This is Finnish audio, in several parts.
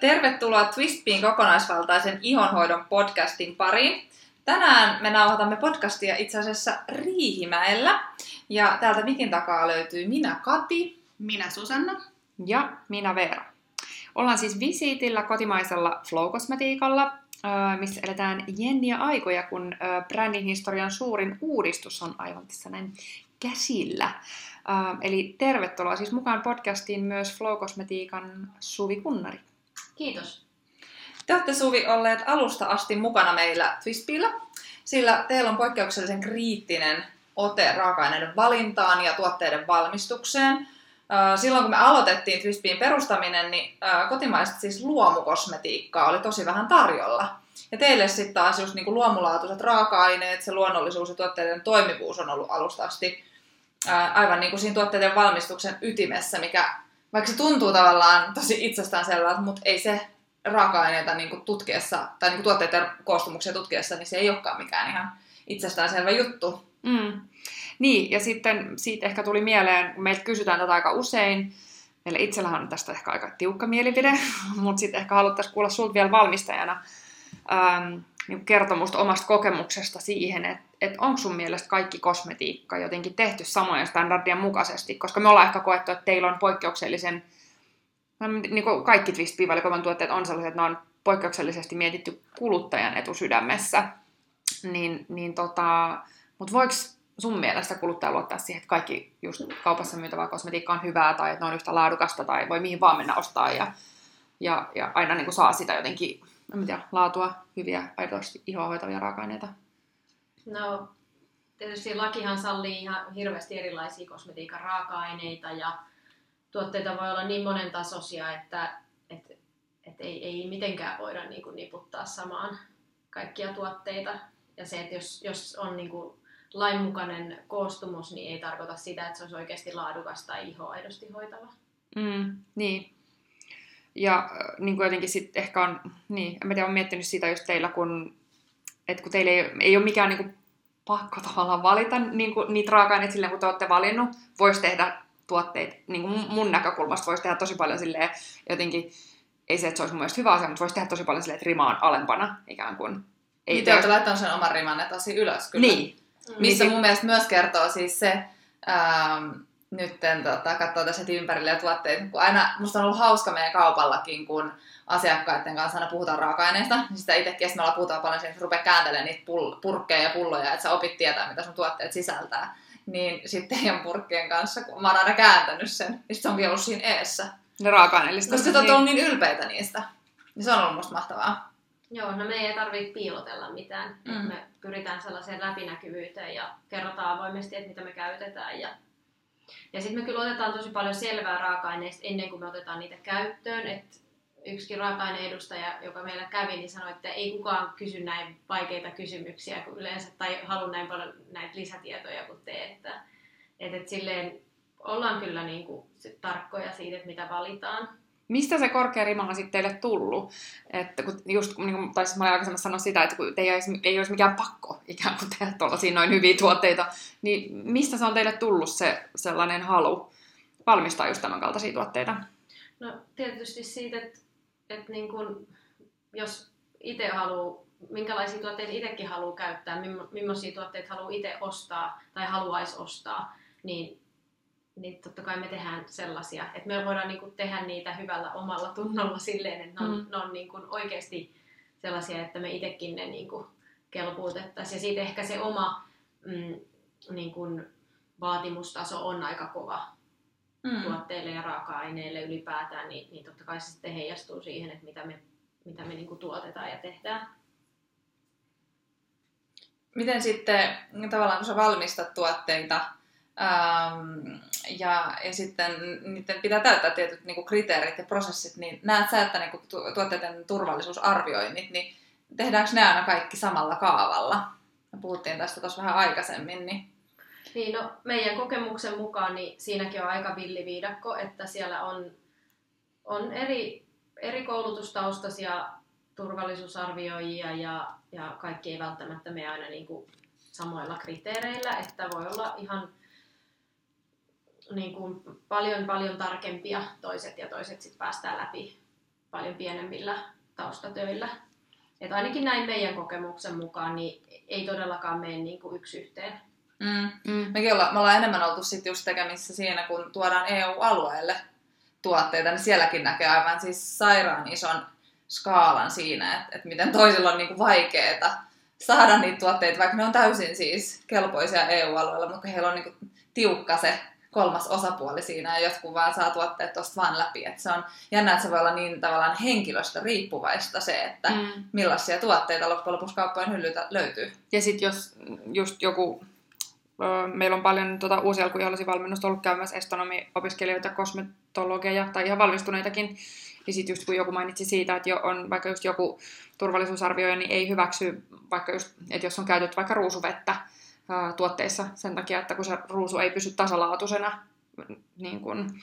Tervetuloa Twistpiin kokonaisvaltaisen ihonhoidon podcastin pariin. Tänään me nauhoitamme podcastia itse asiassa Riihimäellä. Ja täältä mikin takaa löytyy minä Kati. Minä Susanna. Ja minä Veera. Ollaan siis visiitillä kotimaisella Flow-kosmetiikalla, missä eletään jänniä aikoja, kun brändin historian suurin uudistus on aivan tässä näin käsillä. Eli tervetuloa siis mukaan podcastiin myös Flow-kosmetiikan Suvi Kunnari. Kiitos. Te olette Suvi olleet alusta asti mukana meillä Twistpillä, sillä teillä on poikkeuksellisen kriittinen ote raaka-aineiden valintaan ja tuotteiden valmistukseen. Silloin kun me aloitettiin Twistpiin perustaminen, niin kotimaista siis luomukosmetiikkaa oli tosi vähän tarjolla. Ja teille sitten taas just niinku luomulaatuiset raaka-aineet, se luonnollisuus ja tuotteiden toimivuus on ollut alusta asti aivan niin kuin siinä tuotteiden valmistuksen ytimessä, mikä vaikka se tuntuu tavallaan tosi itsestäänselvältä, mutta ei se raaka-aineita niin tutkiessa, tai niin tuotteiden koostumuksia tutkiessa, niin se ei olekaan mikään ihan itsestäänselvä juttu. Mm. Niin, ja sitten siitä ehkä tuli mieleen, kun meiltä kysytään tätä aika usein, meillä itsellähän on tästä ehkä aika tiukka mielipide, mutta sitten ehkä haluttaisiin kuulla sinulta vielä valmistajana niin kertomusta omasta kokemuksesta siihen, että et onko sun mielestä kaikki kosmetiikka jotenkin tehty samojen standardien mukaisesti, koska me ollaan ehkä koettu, että teillä on poikkeuksellisen, no, niin kuin kaikki twist tuotteet on sellaiset, että ne on poikkeuksellisesti mietitty kuluttajan etusydämessä, niin, niin tota, mutta voiko sun mielestä kuluttaja luottaa siihen, että kaikki just kaupassa myytävää kosmetiikka on hyvää tai että ne on yhtä laadukasta tai voi mihin vaan mennä ostaa ja, ja, ja aina niin kuin saa sitä jotenkin en tiedä, laatua, hyviä, aidosti ihoa hoitavia raaka-aineita? No, tietysti lakihan sallii ihan hirveästi erilaisia kosmetiikan raaka-aineita ja tuotteita voi olla niin monen tasoisia, että et, et ei, ei mitenkään voida niin kuin niputtaa samaan kaikkia tuotteita. Ja se, että jos, jos on niin kuin lainmukainen koostumus, niin ei tarkoita sitä, että se olisi oikeasti laadukas tai iho aidosti hoitava. Mm, niin, ja äh, niin kuin jotenkin sitten ehkä on, niin, en mä tiedä, olen miettinyt sitä just teillä, kun, että kun teillä ei, ei ole mikään niin kuin, pakko tavallaan valita niin kuin, niitä raaka-aineita silleen, kun te olette valinnut, voisi tehdä tuotteita, niin kuin mun näkökulmasta voisi tehdä tosi paljon silleen, jotenkin, ei se, että se olisi mun mielestä hyvä asia, mutta voisi tehdä tosi paljon silleen, että rima on alempana ikään kuin. Ei niin te olette laittanut sen oman riman tosi ylös kyllä. Niin. Missä niin mun mielestä myös kertoo siis se, ähm, nytten tota, katsoo tässä ympärille ja tuotteita, kun aina, musta on ollut hauska meidän kaupallakin, kun asiakkaiden kanssa aina puhutaan raaka-aineista, niin sitä itsekin me puhutaan paljon että rupeaa kääntelemään niitä pull- purkkeja ja pulloja, että sä opit tietää, mitä sun tuotteet sisältää. Niin sitten teidän purkkien kanssa, kun mä oon aina kääntänyt sen, niin se onkin ollut siinä eessä. Ne raaka-aineellista. Koska te olette ollut niin ylpeitä niistä. Niin se on ollut musta mahtavaa. Joo, no me ei tarvitse piilotella mitään. Mm. Me pyritään sellaiseen läpinäkyvyyteen ja kerrotaan avoimesti, että mitä me käytetään ja ja sitten me kyllä otetaan tosi paljon selvää raaka-aineista ennen kuin me otetaan niitä käyttöön. Et yksikin raaka-aineedustaja, joka meillä kävi, niin sanoi, että ei kukaan kysy näin vaikeita kysymyksiä kuin yleensä, tai halua näin paljon näitä lisätietoja kuin te. Että, et, et silleen ollaan kyllä niin kuin tarkkoja siitä, että mitä valitaan mistä se korkea rima on sitten teille tullut? Että kun just, niin kuin taisin mä aikaisemmin sanoa sitä, että kun ei olisi, ei olisi mikään pakko ikään kuin tehdä tuollaisia noin hyviä tuotteita, niin mistä se on teille tullut se sellainen halu valmistaa just tämän kaltaisia tuotteita? No tietysti siitä, että, että niin kun, jos itse haluaa, minkälaisia tuotteita itsekin haluaa käyttää, millaisia tuotteita haluaa itse ostaa tai haluaisi ostaa, niin niin totta kai me tehdään sellaisia, että me voidaan niinku tehdä niitä hyvällä omalla tunnolla silleen, että ne on, mm. ne on niinku oikeasti sellaisia, että me itsekin ne niinku kelpuutettaisiin. Ja siitä ehkä se oma mm, niinku vaatimustaso on aika kova mm. tuotteille ja raaka-aineille ylipäätään, niin, niin totta kai se sitten heijastuu siihen, että mitä me, mitä me niinku tuotetaan ja tehdään. Miten sitten tavallaan kun sä valmistat tuotteita, Ähm, ja, ja sitten niiden pitää täyttää tietyt niin kuin kriteerit ja prosessit, niin näet sä, että niin kuin tuotteiden turvallisuusarvioinnit, niin tehdäänkö ne aina kaikki samalla kaavalla? Me puhuttiin tästä tuossa vähän aikaisemmin. Niin... Niin, no meidän kokemuksen mukaan niin siinäkin on aika villiviidakko, että siellä on, on eri, eri koulutustaustaisia turvallisuusarvioijia ja, ja kaikki ei välttämättä mene aina niin kuin samoilla kriteereillä, että voi olla ihan niin kuin paljon paljon tarkempia toiset ja toiset sitten päästään läpi, paljon pienemmillä taustatöillä. Et ainakin näin meidän kokemuksen mukaan niin ei todellakaan mene niin kuin yksi yhteen. Mm. Mm. Mekin olla, me ollaan enemmän oltu sit just tekemissä siinä, kun tuodaan EU-alueelle tuotteita, niin sielläkin näkee aivan siis sairaan ison skaalan siinä, että, että miten toisilla on niin vaikeaa saada niitä tuotteita, vaikka ne on täysin siis kelpoisia EU-alueella, mutta heillä on niin tiukka se kolmas osapuoli siinä ja jotkut vaan saa tuotteet tuosta vaan läpi. Et se on jännä, että se voi olla niin tavallaan henkilöstä riippuvaista se, että Mm. millaisia tuotteita loppujen lopuksi kauppojen hyllyltä löytyy. Ja sitten jos just joku, ö, meillä on paljon tota, uusia alkuihallisia valmennusta ollut käymässä estonomi-opiskelijoita, kosmetologeja tai ihan valmistuneitakin. Ja sitten just kun joku mainitsi siitä, että jo on vaikka just joku turvallisuusarvioija, niin ei hyväksy vaikka just, että jos on käytetty vaikka ruusuvettä tuotteissa sen takia, että kun se ruusu ei pysy tasalaatuisena, niin kun,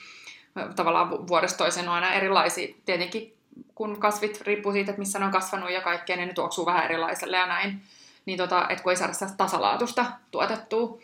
tavallaan vu- vuodesta toiseen on aina erilaisia. Tietenkin kun kasvit riippuu siitä, että missä ne on kasvanut ja kaikkea, niin ne tuoksuu vähän erilaiselle ja näin. Niin tota, että kun ei saada sitä tasalaatusta tuotettua,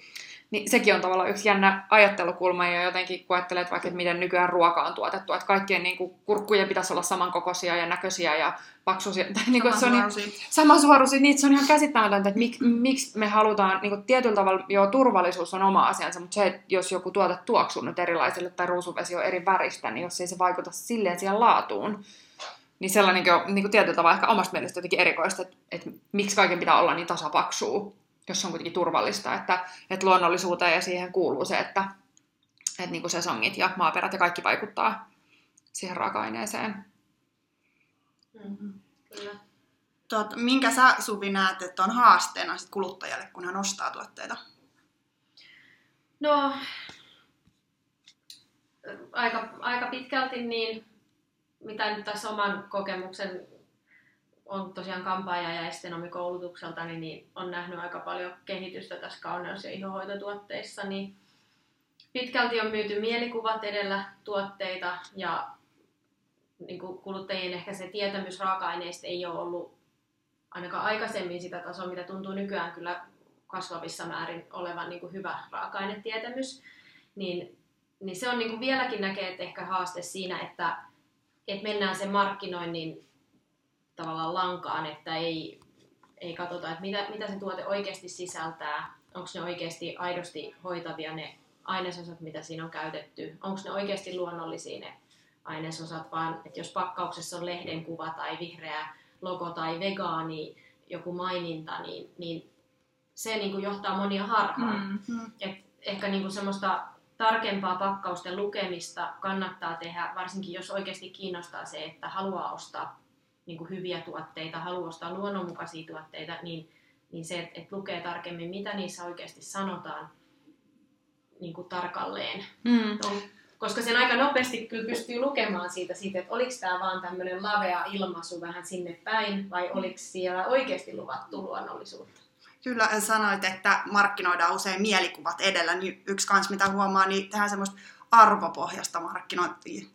niin sekin on tavallaan yksi jännä ajattelukulma ja jotenkin kun ajattelee, että vaikka että miten nykyään ruoka on tuotettu, että kaikkien niin kuin, kurkkujen pitäisi olla samankokoisia ja näköisiä ja paksuisia. Tai, niin kuin, se on niin, Samansuoruisia. samasuoruisia, niin se on ihan käsittämätöntä, että mik, miksi me halutaan, niin kuin tietyllä tavalla, joo, turvallisuus on oma asiansa, mutta se, että jos joku tuote tuoksuu nyt erilaiselle tai ruusuvesi on eri väristä, niin jos ei se vaikuta silleen siihen laatuun, niin sellainen on niin kuin tietyllä tavalla ehkä omasta mielestä jotenkin erikoista, että, että miksi kaiken pitää olla niin tasapaksua, jos se on kuitenkin turvallista, että, että luonnollisuuteen ja siihen kuuluu se, että, että niin kuin sesongit ja maaperät ja kaikki vaikuttaa siihen raaka-aineeseen. Mm-hmm. Kyllä. Tot, minkä sä Suvi näet, että on haasteena sit kuluttajalle, kun hän ostaa tuotteita? No, aika, aika pitkälti niin, mitä nyt tässä oman kokemuksen on tosiaan kampaaja ja estenomikoulutukselta, niin, niin on nähnyt aika paljon kehitystä tässä kauneus- ja ihohoitotuotteissa, niin pitkälti on myyty mielikuvat edellä tuotteita ja niin kuin kuluttajien ehkä se tietämys raaka-aineista ei ole ollut ainakaan aikaisemmin sitä tasoa, mitä tuntuu nykyään kyllä kasvavissa määrin olevan niin kuin hyvä raaka-ainetietämys, niin, niin se on niin kuin vieläkin näkee, että ehkä haaste siinä, että, että mennään sen markkinoinnin tavallaan lankaan, että ei, ei katsota, että mitä, mitä se tuote oikeasti sisältää, onko ne oikeasti aidosti hoitavia ne ainesosat, mitä siinä on käytetty, onko ne oikeasti luonnollisia ne ainesosat, vaan että jos pakkauksessa on lehden kuva tai vihreä logo tai vegaani joku maininta, niin, niin se niin kuin johtaa monia harhaan. Mm. Et ehkä niin kuin semmoista tarkempaa pakkausten lukemista kannattaa tehdä, varsinkin jos oikeasti kiinnostaa se, että haluaa ostaa niin kuin hyviä tuotteita, haluaa ostaa luonnonmukaisia tuotteita, niin, niin se, että, että lukee tarkemmin, mitä niissä oikeasti sanotaan niin kuin tarkalleen. Mm. On, koska sen aika nopeasti kyllä pystyy lukemaan siitä, siitä että oliko tämä vaan tämmöinen lavea ilmaisu vähän sinne päin, vai oliko siellä oikeasti luvattu luonnollisuutta. Kyllä sanoit, että markkinoidaan usein mielikuvat edellä, niin yksi kans mitä huomaa, niin tehdään semmoista arvopohjasta markkinointia.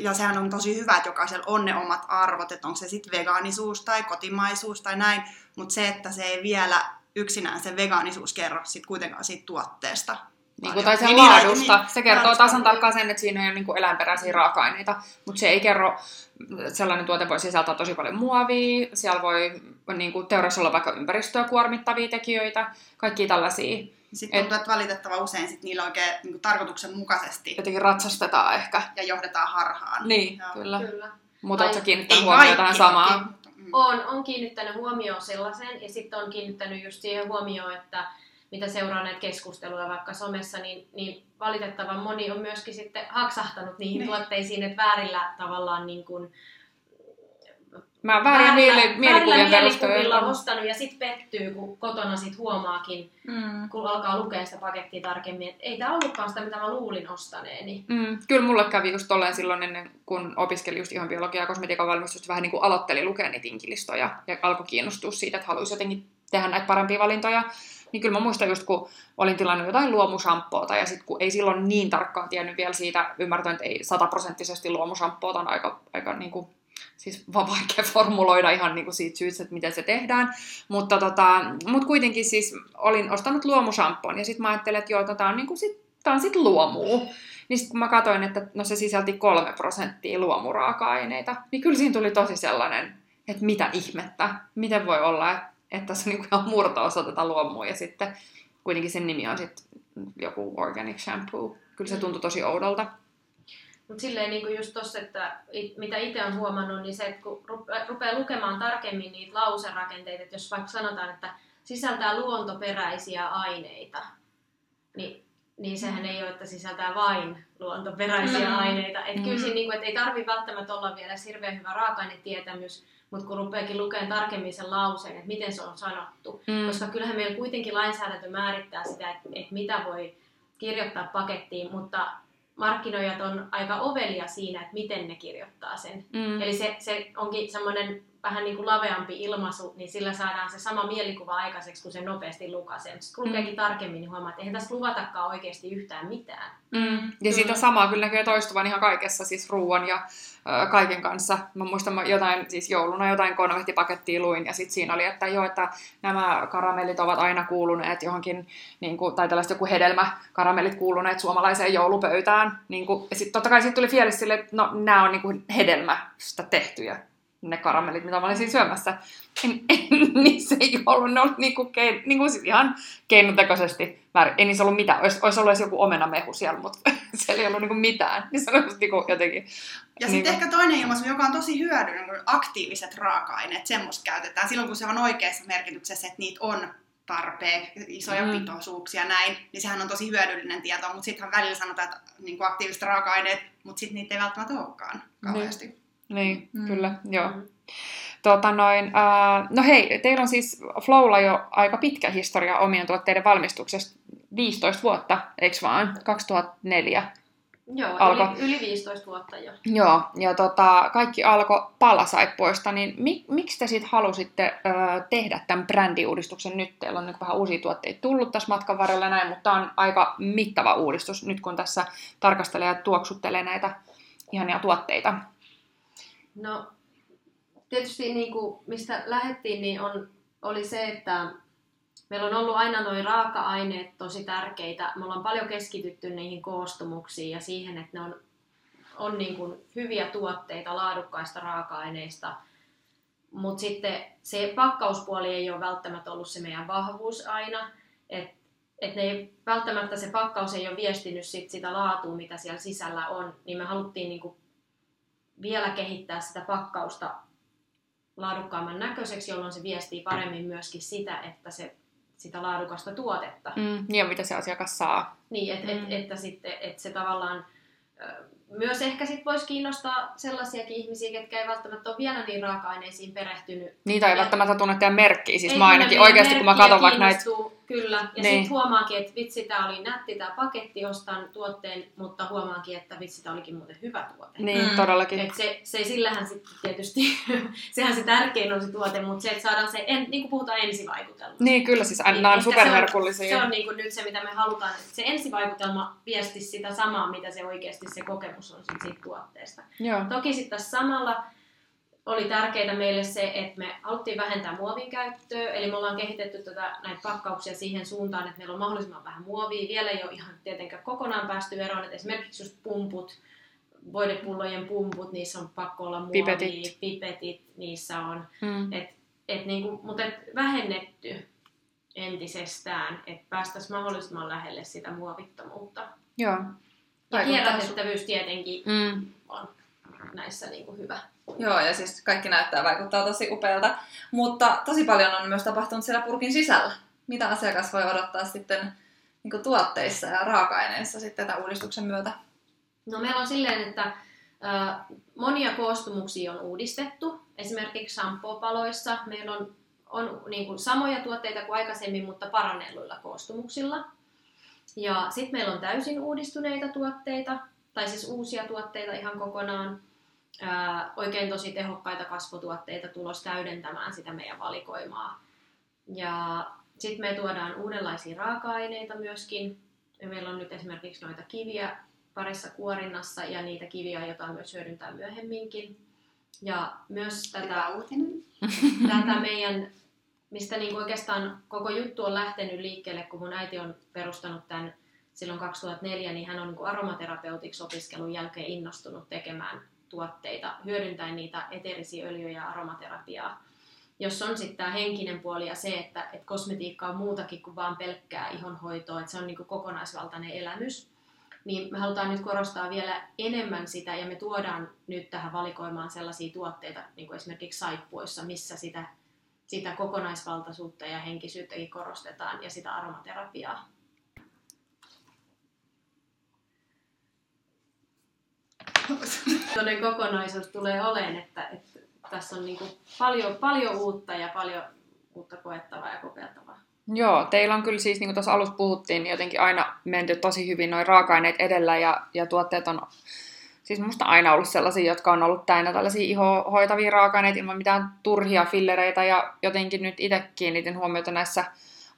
Ja sehän on tosi hyvä, että jokaisella on ne omat arvot, että onko se sitten vegaanisuus tai kotimaisuus tai näin, mutta se, että se ei vielä yksinään se vegaanisuus kerro sit kuitenkaan siitä tuotteesta. Niin kuin, tai sen Niin, laadusta. niin, Se kertoo laadusta. tasan tarkkaan sen, että siinä ei ole niin kuin eläinperäisiä raaka-aineita, mutta se ei kerro, sellainen tuote voi sisältää tosi paljon muovia, siellä voi niin kuin, teoriassa olla vaikka ympäristöä kuormittavia tekijöitä, kaikki tällaisia. Sitten Et- tuntuu, että valitettavan usein sit niillä oikein niin tarkoituksenmukaisesti Jotenkin ratsastetaan ehkä. ja johdetaan harhaan. Niin, Joo. kyllä. Kyllä. Mutta oletko kiinnittänyt huomioon tähän samaan? On, on kiinnittänyt huomioon sellaisen ja sitten on kiinnittänyt just siihen huomioon, että mitä seuraa näitä keskusteluja vaikka somessa, niin, niin valitettavan moni on myöskin sitten haksahtanut niihin Niin. tuotteisiin, että väärillä tavallaan niin kuin, Mä väärin mieli, väärillä mielikuvien perusteella. ostanut ja sitten pettyy, kun kotona sit huomaakin, Mm. kun alkaa lukea sitä pakettia tarkemmin, että ei tämä ollutkaan sitä, mitä mä luulin ostaneeni. Mm, kyllä mulle kävi just tolleen silloin ennen, kun opiskeli just ihan biologiaa ja kosmetiikan valmistusta, vähän niin kuin aloitteli lukea niitä inkilistoja ja alkoi kiinnostua siitä, että haluaisi jotenkin tehdä näitä parempia valintoja. Niin kyllä mä muistan just, kun olin tilannut jotain luomushampoota ja sitten kun ei silloin niin tarkkaan tiennyt vielä siitä, ymmärtänyt, että ei sataprosenttisesti luomushampoota on aika, aika niin kuin, siis vaan vaikea formuloida ihan niin kuin siitä syystä, että miten se tehdään. Mutta tota, mut kuitenkin siis olin ostanut luomushampoon ja sitten mä ajattelin, että joo, tota on niin kuin sit tää on sit luomua. Niin sit kun mä katsoin, että no se sisälti kolme prosenttia luomuraaka-aineita, niin kyllä siinä tuli tosi sellainen, että mitä ihmettä, miten voi olla, että, tässä on niin ihan murto-osa tätä luomua ja sitten kuitenkin sen nimi on sitten joku organic shampoo. Kyllä se tuntui tosi oudolta. Mutta silleen niin kuin just tossa, että it, mitä itse on huomannut, niin se, että kun rupe- rupeaa lukemaan tarkemmin niitä lauserakenteita, että jos vaikka sanotaan, että sisältää luontoperäisiä aineita, niin, niin sehän ei ole, että sisältää vain luontoperäisiä Mm. aineita. Että kyllä Mm. siinä, niin kuin, että ei tarvi välttämättä olla vielä hirveän hyvä raaka-ainetietämys, mutta kun rupeakin lukemaan tarkemmin sen lauseen, että miten se on sanottu, Mm. koska kyllähän meillä kuitenkin lainsäädäntö määrittää sitä, että, että mitä voi kirjoittaa pakettiin, mutta markkinoijat on aika ovelia siinä, että miten ne kirjoittaa sen. Mm. Eli se, se onkin semmoinen vähän niin kuin laveampi ilmaisu, niin sillä saadaan se sama mielikuva aikaiseksi, kun se nopeasti lukasee. Mutta kun Mm. lukeekin tarkemmin, niin huomaa, että eihän tässä luvatakaan oikeasti yhtään mitään. Mm. Ja sitä samaa kyllä näkee toistuvan ihan kaikessa, siis ruoan ja ö, kaiken kanssa. Mä muistan mä jotain, siis jouluna jotain konvehtipakettia luin, ja sitten siinä oli, että joo, että nämä karamellit ovat aina kuuluneet johonkin, niin kuin, tai tällaiset joku hedelmäkaramellit kuuluneet suomalaiseen joulupöytään. Niin kuin, ja sitten totta kai siitä tuli fiilis sille, että no, nämä on niin kuin hedelmästä tehtyjä ne karamellit, mitä mä olin siinä syömässä. En, en, niissä ei ollut, ne oli niinku, kein, niinku siis ihan keinotekoisesti väri. Ei niissä ollut mitään. Ois, olisi ollut edes joku omenamehu siellä, mutta siellä ei ollut niinku mitään. Niin se oli niinku jotenkin... Ja Niin sitten kuin- ehkä toinen ilmaisu, joka on tosi hyödyllinen, kun aktiiviset raaka-aineet, semmoista käytetään silloin, kun se on oikeassa merkityksessä, että niitä on tarpeen, isoja Mm. pitoisuuksia näin, niin sehän on tosi hyödyllinen tieto, mutta sittenhän välillä sanotaan, että niin kuin aktiiviset raaka-aineet, mutta sitten niitä ei välttämättä olekaan kauheasti. Niin, Mm. mm. kyllä, joo. Mm. Tota noin, äh, no hei, teillä on siis Flowlla jo aika pitkä historia omien tuotteiden valmistuksesta. 15 vuotta, eikö vaan? 2004. Joo, Alko. yli, yli 15 vuotta jo. Joo, ja tota, kaikki alkoi palasaippoista, niin mi- miksi te sitten halusitte ö, tehdä tämän brändiuudistuksen nyt? Teillä on niin vähän uusia tuotteita tullut tässä matkan varrella näin, mutta tämä on aika mittava uudistus nyt, kun tässä tarkastelee ja tuoksuttelee näitä ihania tuotteita. No, tietysti niin kuin, mistä lähdettiin, niin on, oli se, että meillä on ollut aina noin raaka-aineet tosi tärkeitä. Me ollaan paljon keskitytty niihin koostumuksiin ja siihen, että ne on, on niin kuin hyviä tuotteita laadukkaista raaka-aineista. Mutta sitten se pakkauspuoli ei ole välttämättä ollut se meidän vahvuus aina. Että et ne ei, välttämättä se pakkaus ei ole viestinyt sit sitä laatua, mitä siellä sisällä on. Niin me haluttiin niinku vielä kehittää sitä pakkausta laadukkaamman näköiseksi, jolloin se viestii paremmin myöskin sitä, että se, sitä laadukasta tuotetta. Mm, ja mitä se asiakas saa. Niin, et, Mm. et, että, sitten, että se tavallaan myös ehkä sit voisi kiinnostaa sellaisiakin ihmisiä, ketkä ei välttämättä ole vielä niin raaka-aineisiin perehtynyt. Niitä ei Ja- välttämättä tunne teidän merkkiä. Siis Ei mä ainakin oikeasti, kun mä katson vaikka näitä... Kyllä, ja Niin. sitten huomaakin, että vitsi, tämä oli nätti tämä paketti, ostan tuotteen, mutta huomaankin, että vitsi, tämä olikin muuten hyvä tuote. Niin, Mm. todellakin. Et se, se sillähän sitten tietysti, sehän se tärkein on se tuote, mutta se, että saadaan se, en, niin kuin puhutaan ensivaikutelmasta. Niin, kyllä siis Niin, nämä on superherkullisia. Se on, se on niin kuin nyt se, mitä me halutaan, että se ensivaikutelma viestisi sitä samaa, mitä se oikeasti se kokemus on sit siitä tuotteesta. Joo. Toki sitten samalla oli tärkeää meille se, että me haluttiin vähentää muovin käyttöä, eli me ollaan kehitetty tätä, näitä pakkauksia siihen suuntaan, että meillä on mahdollisimman vähän muovia. Vielä ei ole ihan tietenkään kokonaan päästy eroon, että esimerkiksi just pumput, voidepullojen pumput, niissä on pakko olla muovia, Pipetit. pipetit niissä on, Mm. et, et niinku, mutta et vähennetty entisestään, että päästäisiin mahdollisimman lähelle sitä muovittomuutta. Joo. Ja kierrätettävyys tietenkin Mm. on näissä niinku hyvä. Joo, ja siis kaikki näyttää vaikuttaa tosi upealta. Mutta tosi paljon on myös tapahtunut siellä purkin sisällä. Mitä asiakas voi odottaa sitten niin tuotteissa ja raaka-aineissa sitten tämän uudistuksen myötä? No meillä on silleen, että monia koostumuksia on uudistettu. Esimerkiksi shampoopaloissa meillä on, on niin kuin samoja tuotteita kuin aikaisemmin, mutta parannelluilla koostumuksilla. Ja sitten meillä on täysin uudistuneita tuotteita, tai siis uusia tuotteita ihan kokonaan. Ö, oikein tosi tehokkaita kasvotuotteita tulos täydentämään sitä meidän valikoimaa. Ja sitten me tuodaan uudenlaisia raaka-aineita myöskin. Ja meillä on nyt esimerkiksi noita kiviä parissa kuorinnassa ja niitä kiviä aiotaan myös hyödyntää myöhemminkin. Ja myös tätä, uutinen. tätä meidän, mistä niin oikeastaan koko juttu on lähtenyt liikkeelle, kun mun äiti on perustanut tämän silloin 2004, niin hän on niin aromaterapeutiksi opiskelun jälkeen innostunut tekemään tuotteita, hyödyntäen niitä eteerisiä öljyjä ja aromaterapiaa. Jos on sitten tämä henkinen puoli ja se, että, että kosmetiikka on muutakin kuin vain pelkkää ihonhoitoa, että se on niin kuin kokonaisvaltainen elämys, niin me halutaan nyt korostaa vielä enemmän sitä ja me tuodaan nyt tähän valikoimaan sellaisia tuotteita, niin kuin esimerkiksi saippuissa, missä sitä, sitä kokonaisvaltaisuutta ja henkisyyttäkin korostetaan ja sitä aromaterapiaa. Toinen kokonaisuus tulee oleen, että, että tässä on niin kuin paljon, paljon uutta ja paljon uutta koettavaa ja kokeiltavaa. Joo, teillä on kyllä siis, niin kuin tuossa alussa puhuttiin, niin jotenkin aina menty tosi hyvin noin raaka-aineet edellä ja, ja tuotteet on siis musta aina ollut sellaisia, jotka on ollut täynnä tällaisia ihohoitavia raaka-aineita ilman mitään turhia fillereitä ja jotenkin nyt itse kiinnitin huomiota näissä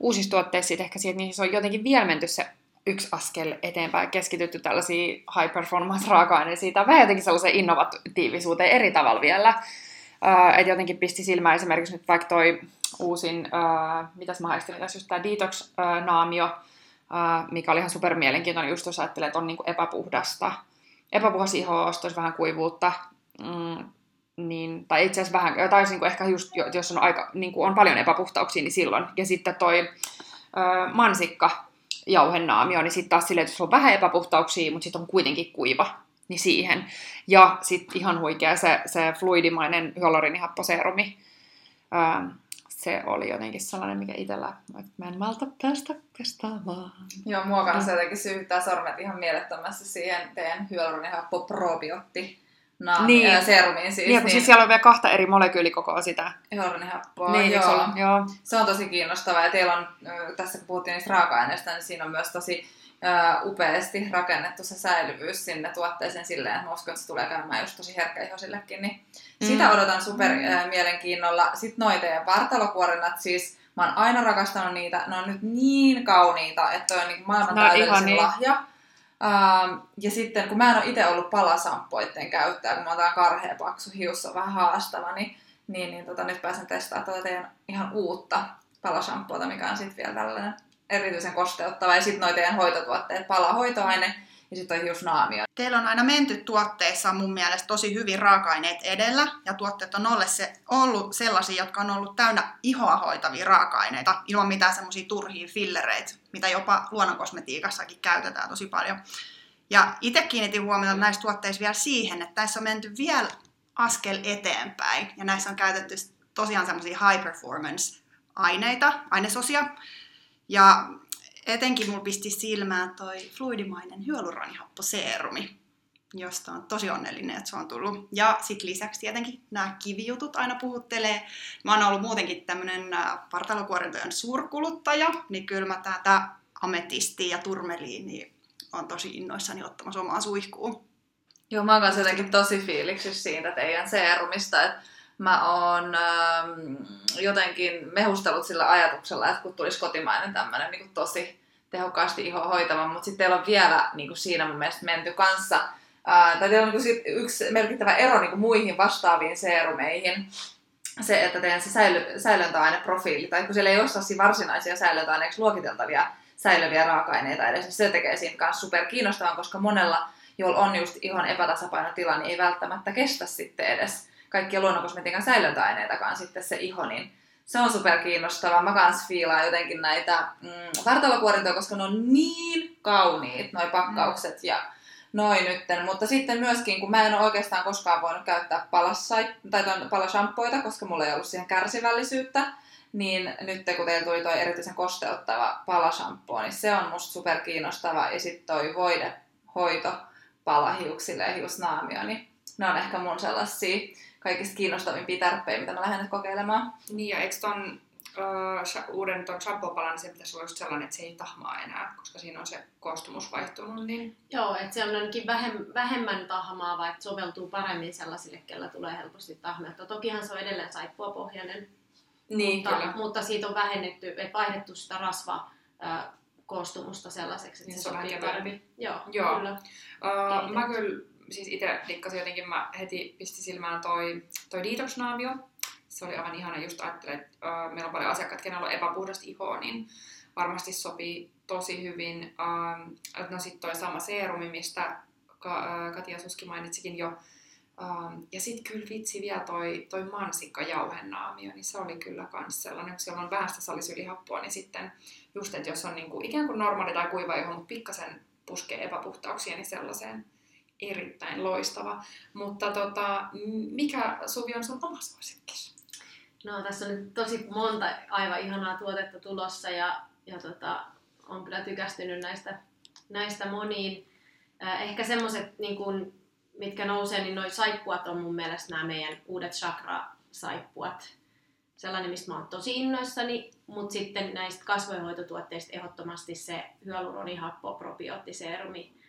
uusissa tuotteissa ehkä siihen, että niissä on jotenkin vielä menty se yksi askel eteenpäin, keskitytty tällaisiin high performance raaka-aineisiin tai vähän jotenkin sellaiseen innovatiivisuuteen eri tavalla vielä. Uh, että jotenkin pisti silmään esimerkiksi nyt vaikka toi uusin, uh, mitäs mä haistelin tässä just tämä Detox-naamio, uh, mikä oli ihan super mielenkiintoinen just jos ajattelee, että on niinku epäpuhdasta. Epäpuhdas iho, olisi vähän kuivuutta, mm, niin, tai itse asiassa vähän, tai niin kuin ehkä just, jos on, aika, niin kuin on paljon epäpuhtauksia, niin silloin. Ja sitten toi uh, mansikka, jauhenaamio, niin sitten taas silleen, että jos on vähän epäpuhtauksia, mutta sitten on kuitenkin kuiva, niin siihen. Ja sitten ihan huikea se, se fluidimainen hyaluronihapposeerumi. Ähm, se oli jotenkin sellainen, mikä itsellä, että mä en malta päästä pestaamaan. Joo, mua kanssa jotenkin syyttää sormet ihan mielettömästi siihen teidän hyaluronihappoprobiotti naami, niin. ää, serumiin siis. Niin, niin, siis siellä on vielä kahta eri molekyylikokoa sitä. Hyaluronihappoa, niin, joo. Se, on, joo. se on tosi kiinnostavaa ja teillä on, tässä kun puhuttiin niistä raaka-aineista, niin siinä on myös tosi uh, upeasti rakennettu se säilyvyys sinne tuotteeseen silleen, että mä uskon, että se tulee käymään just tosi herkkäihosillekin, niin mm. sitä odotan super uh, mielenkiinnolla. Sitten noita ja vartalokuorinnat, siis mä oon aina rakastanut niitä, ne on nyt niin kauniita, että on niin maailman täydellisin niin. lahja. Um, ja sitten kun mä en ole itse ollut palasamppoiden käyttäjä, kun mä oon karhea paksu hius on vähän haastava, niin, niin, niin tota, nyt pääsen testaamaan tätä teidän ihan uutta palasamppuota, mikä on sitten vielä tällainen erityisen kosteuttava. Ja sitten teidän hoitotuotteet, palahoitoaine ja sitten on hiusnaamio. Teillä on aina menty tuotteissa mun mielestä tosi hyvin raaka-aineet edellä, ja tuotteet on ollut, se, ollut sellaisia, jotka on ollut täynnä ihoa hoitavia raaka-aineita, ilman mitään semmoisia turhia fillereitä, mitä jopa luonnonkosmetiikassakin käytetään tosi paljon. Ja itse kiinnitin huomiota näissä tuotteissa vielä siihen, että tässä on menty vielä askel eteenpäin, ja näissä on käytetty tosiaan semmoisia high performance aineita, ainesosia, ja etenkin mulla pisti silmään toi fluidimainen hyaluronihapposeerumi, josta on tosi onnellinen, että se on tullut. Ja sitten lisäksi tietenkin nämä kivijutut aina puhuttelee. Mä oon ollut muutenkin tämmönen partalokuorintojen suurkuluttaja, niin kyllä mä tätä ametistia ja turmeliin on tosi innoissani ottamassa omaa suihkuun. Joo, mä oon kanssa jotenkin tosi fiiliksissä siitä teidän seerumista, että mä oon ähm, jotenkin mehustellut sillä ajatuksella, että kun tulisi kotimainen tämmöinen niin tosi tehokkaasti iho hoitava, mutta sitten teillä on vielä niin kuin siinä mun mielestä menty kanssa, ää, tai teillä on niin yksi merkittävä ero niin kuin muihin vastaaviin seerumeihin, se, että teidän se säily, säilöntäaineprofiili, tai kun siellä ei ole varsinaisia säilöntäaineeksi luokiteltavia säilyviä raaka-aineita edes, niin se tekee siinä kanssa super kiinnostavan, koska monella, jolla on just ihon epätasapainotila, niin ei välttämättä kestä sitten edes kaikkia luonnonkosmetiikan säilöntäaineitakaan sitten se iho, niin se on super kiinnostavaa. Mä kans fiilaan jotenkin näitä mm, vartalokuorintoja, koska ne on niin kauniit, noi pakkaukset mm. ja noin nytten. Mutta sitten myöskin, kun mä en ole oikeastaan koskaan voinut käyttää palassai, tai palashampoita, koska mulla ei ollut siihen kärsivällisyyttä, niin nyt kun teillä tuli toi erityisen kosteuttava palashampoo, niin se on musta super kiinnostava. Ja sitten toi voide hoito palahiuksille ja hiusnaamio, niin ne on ehkä mun sellaisia kaikista kiinnostavimpia tärppejä, mitä mä lähden nyt kokeilemaan. Niin ja eikö ton uh, uuden ton shampoo niin se pitäisi olla just sellainen, että se ei tahmaa enää, koska siinä on se koostumus vaihtunut. Niin... Joo, että se on ainakin vähem, vähemmän tahmaa, vaikka soveltuu paremmin sellaisille, kellä tulee helposti tahmeutta. Tokihan se on edelleen saippua pohjainen, niin, mutta, kyllä. mutta siitä on vähennetty, että vaihdettu sitä rasva koostumusta sellaiseksi, että niin se, se sopii paremmin. Joo, Joo. kyllä. Uh, mä kyllä siis itse dikkasin jotenkin, mä heti pisti silmään toi, toi detox-naamio. Se oli aivan ihana, just ajattelin, että uh, meillä on paljon asiakkaat, kenellä on epäpuhdasta ihoa, niin varmasti sopii tosi hyvin. Ähm, no sitten toi sama seerumi, mistä Ka- äh, Katia Suski mainitsikin jo. Ähm, ja sitten kyllä vitsi vielä toi, toi mansikkajauhenaamio, niin se oli kyllä kans sellainen, kun siellä on vähän sitä salisylihappoa, niin sitten just, että jos on niinku ikään kuin normaali tai kuiva iho, mutta pikkasen puskee epäpuhtauksia, niin sellaiseen erittäin loistava. Mutta tota, mikä Suvi on sun oma suosikkis? No tässä on nyt tosi monta aivan ihanaa tuotetta tulossa ja, ja tota, on kyllä tykästynyt näistä, näistä moniin. Ehkä semmoiset, niin kun, mitkä nousee, niin noin saippuat on mun mielestä nämä meidän uudet chakra-saippuat. Sellainen, mistä mä oon tosi innoissani, mutta sitten näistä kasvojenhoitotuotteista ehdottomasti se hyaluronihappo probioottiseerumi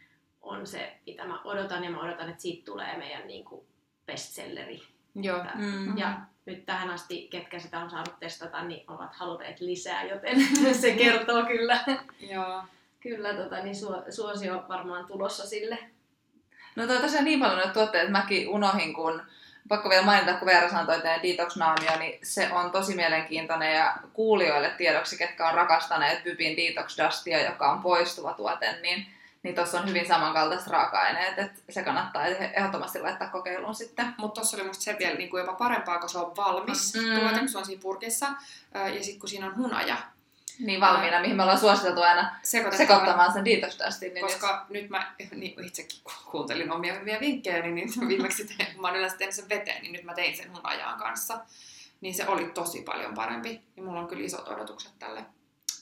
on se, mitä mä odotan, ja mä odotan, että siitä tulee meidän niin kuin bestselleri. Joo. Mm. Ja nyt tähän asti, ketkä sitä on saanut testata, niin ovat halunneet lisää, joten se kertoo kyllä, Joo. kyllä tota, niin suo, suosio varmaan tulossa sille. No toi tosiaan niin paljon noita tuotteita, että mäkin unohin, kun pakko vielä mainita, kun Veera sanoi toi detox naamio, niin se on tosi mielenkiintoinen ja kuulijoille tiedoksi, ketkä on rakastaneet Pypin Detox Dustia, joka on poistuva tuote, niin niin tuossa on hyvin samankaltaiset raaka-aineet, että se kannattaa ehdottomasti laittaa kokeiluun sitten. Mutta tuossa oli musta se vielä niinku jopa parempaa, kun se on valmis Mm. tuote, kun se on siinä purkissa. Ja sitten kun siinä on hunaja Niin valmiina, mihin me ollaan suositeltu aina sekoittamaan sen detox dustin. Niin Koska nyt mä niin itsekin ku- kuuntelin omia hyviä vinkkejä, niin, niin viimeksi tein, kun mä oon yleensä tehnyt sen veteen, niin nyt mä tein sen hunajaan kanssa. Niin se oli tosi paljon parempi. Ja mulla on kyllä isot odotukset tälle,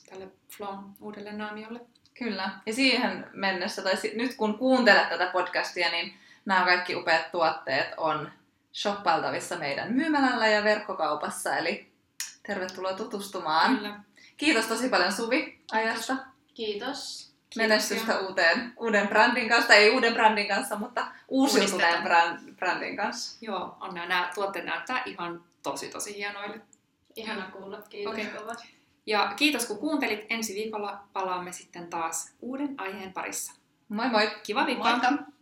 tälle Flom uudelle naamiolle. Kyllä. Ja siihen mennessä, tai si- nyt kun kuuntelet tätä podcastia, niin nämä kaikki upeat tuotteet on shoppailtavissa meidän myymälällä ja verkkokaupassa. Eli tervetuloa tutustumaan. Kyllä. Kiitos tosi paljon Suvi ajasta. Kiitos. Menestystä uuteen, uuden brändin kanssa, ei uuden brändin kanssa, mutta uusiutuneen brand, brändin kanssa. Joo, on nämä, nämä tuotteet näyttää ihan tosi tosi hienoille. Ihana kuulla. Kiitos Okei. okay. kovasti. Ja kiitos kun kuuntelit. Ensi viikolla palaamme sitten taas uuden aiheen parissa. Moi moi! Kiva viikkoa! Moikka!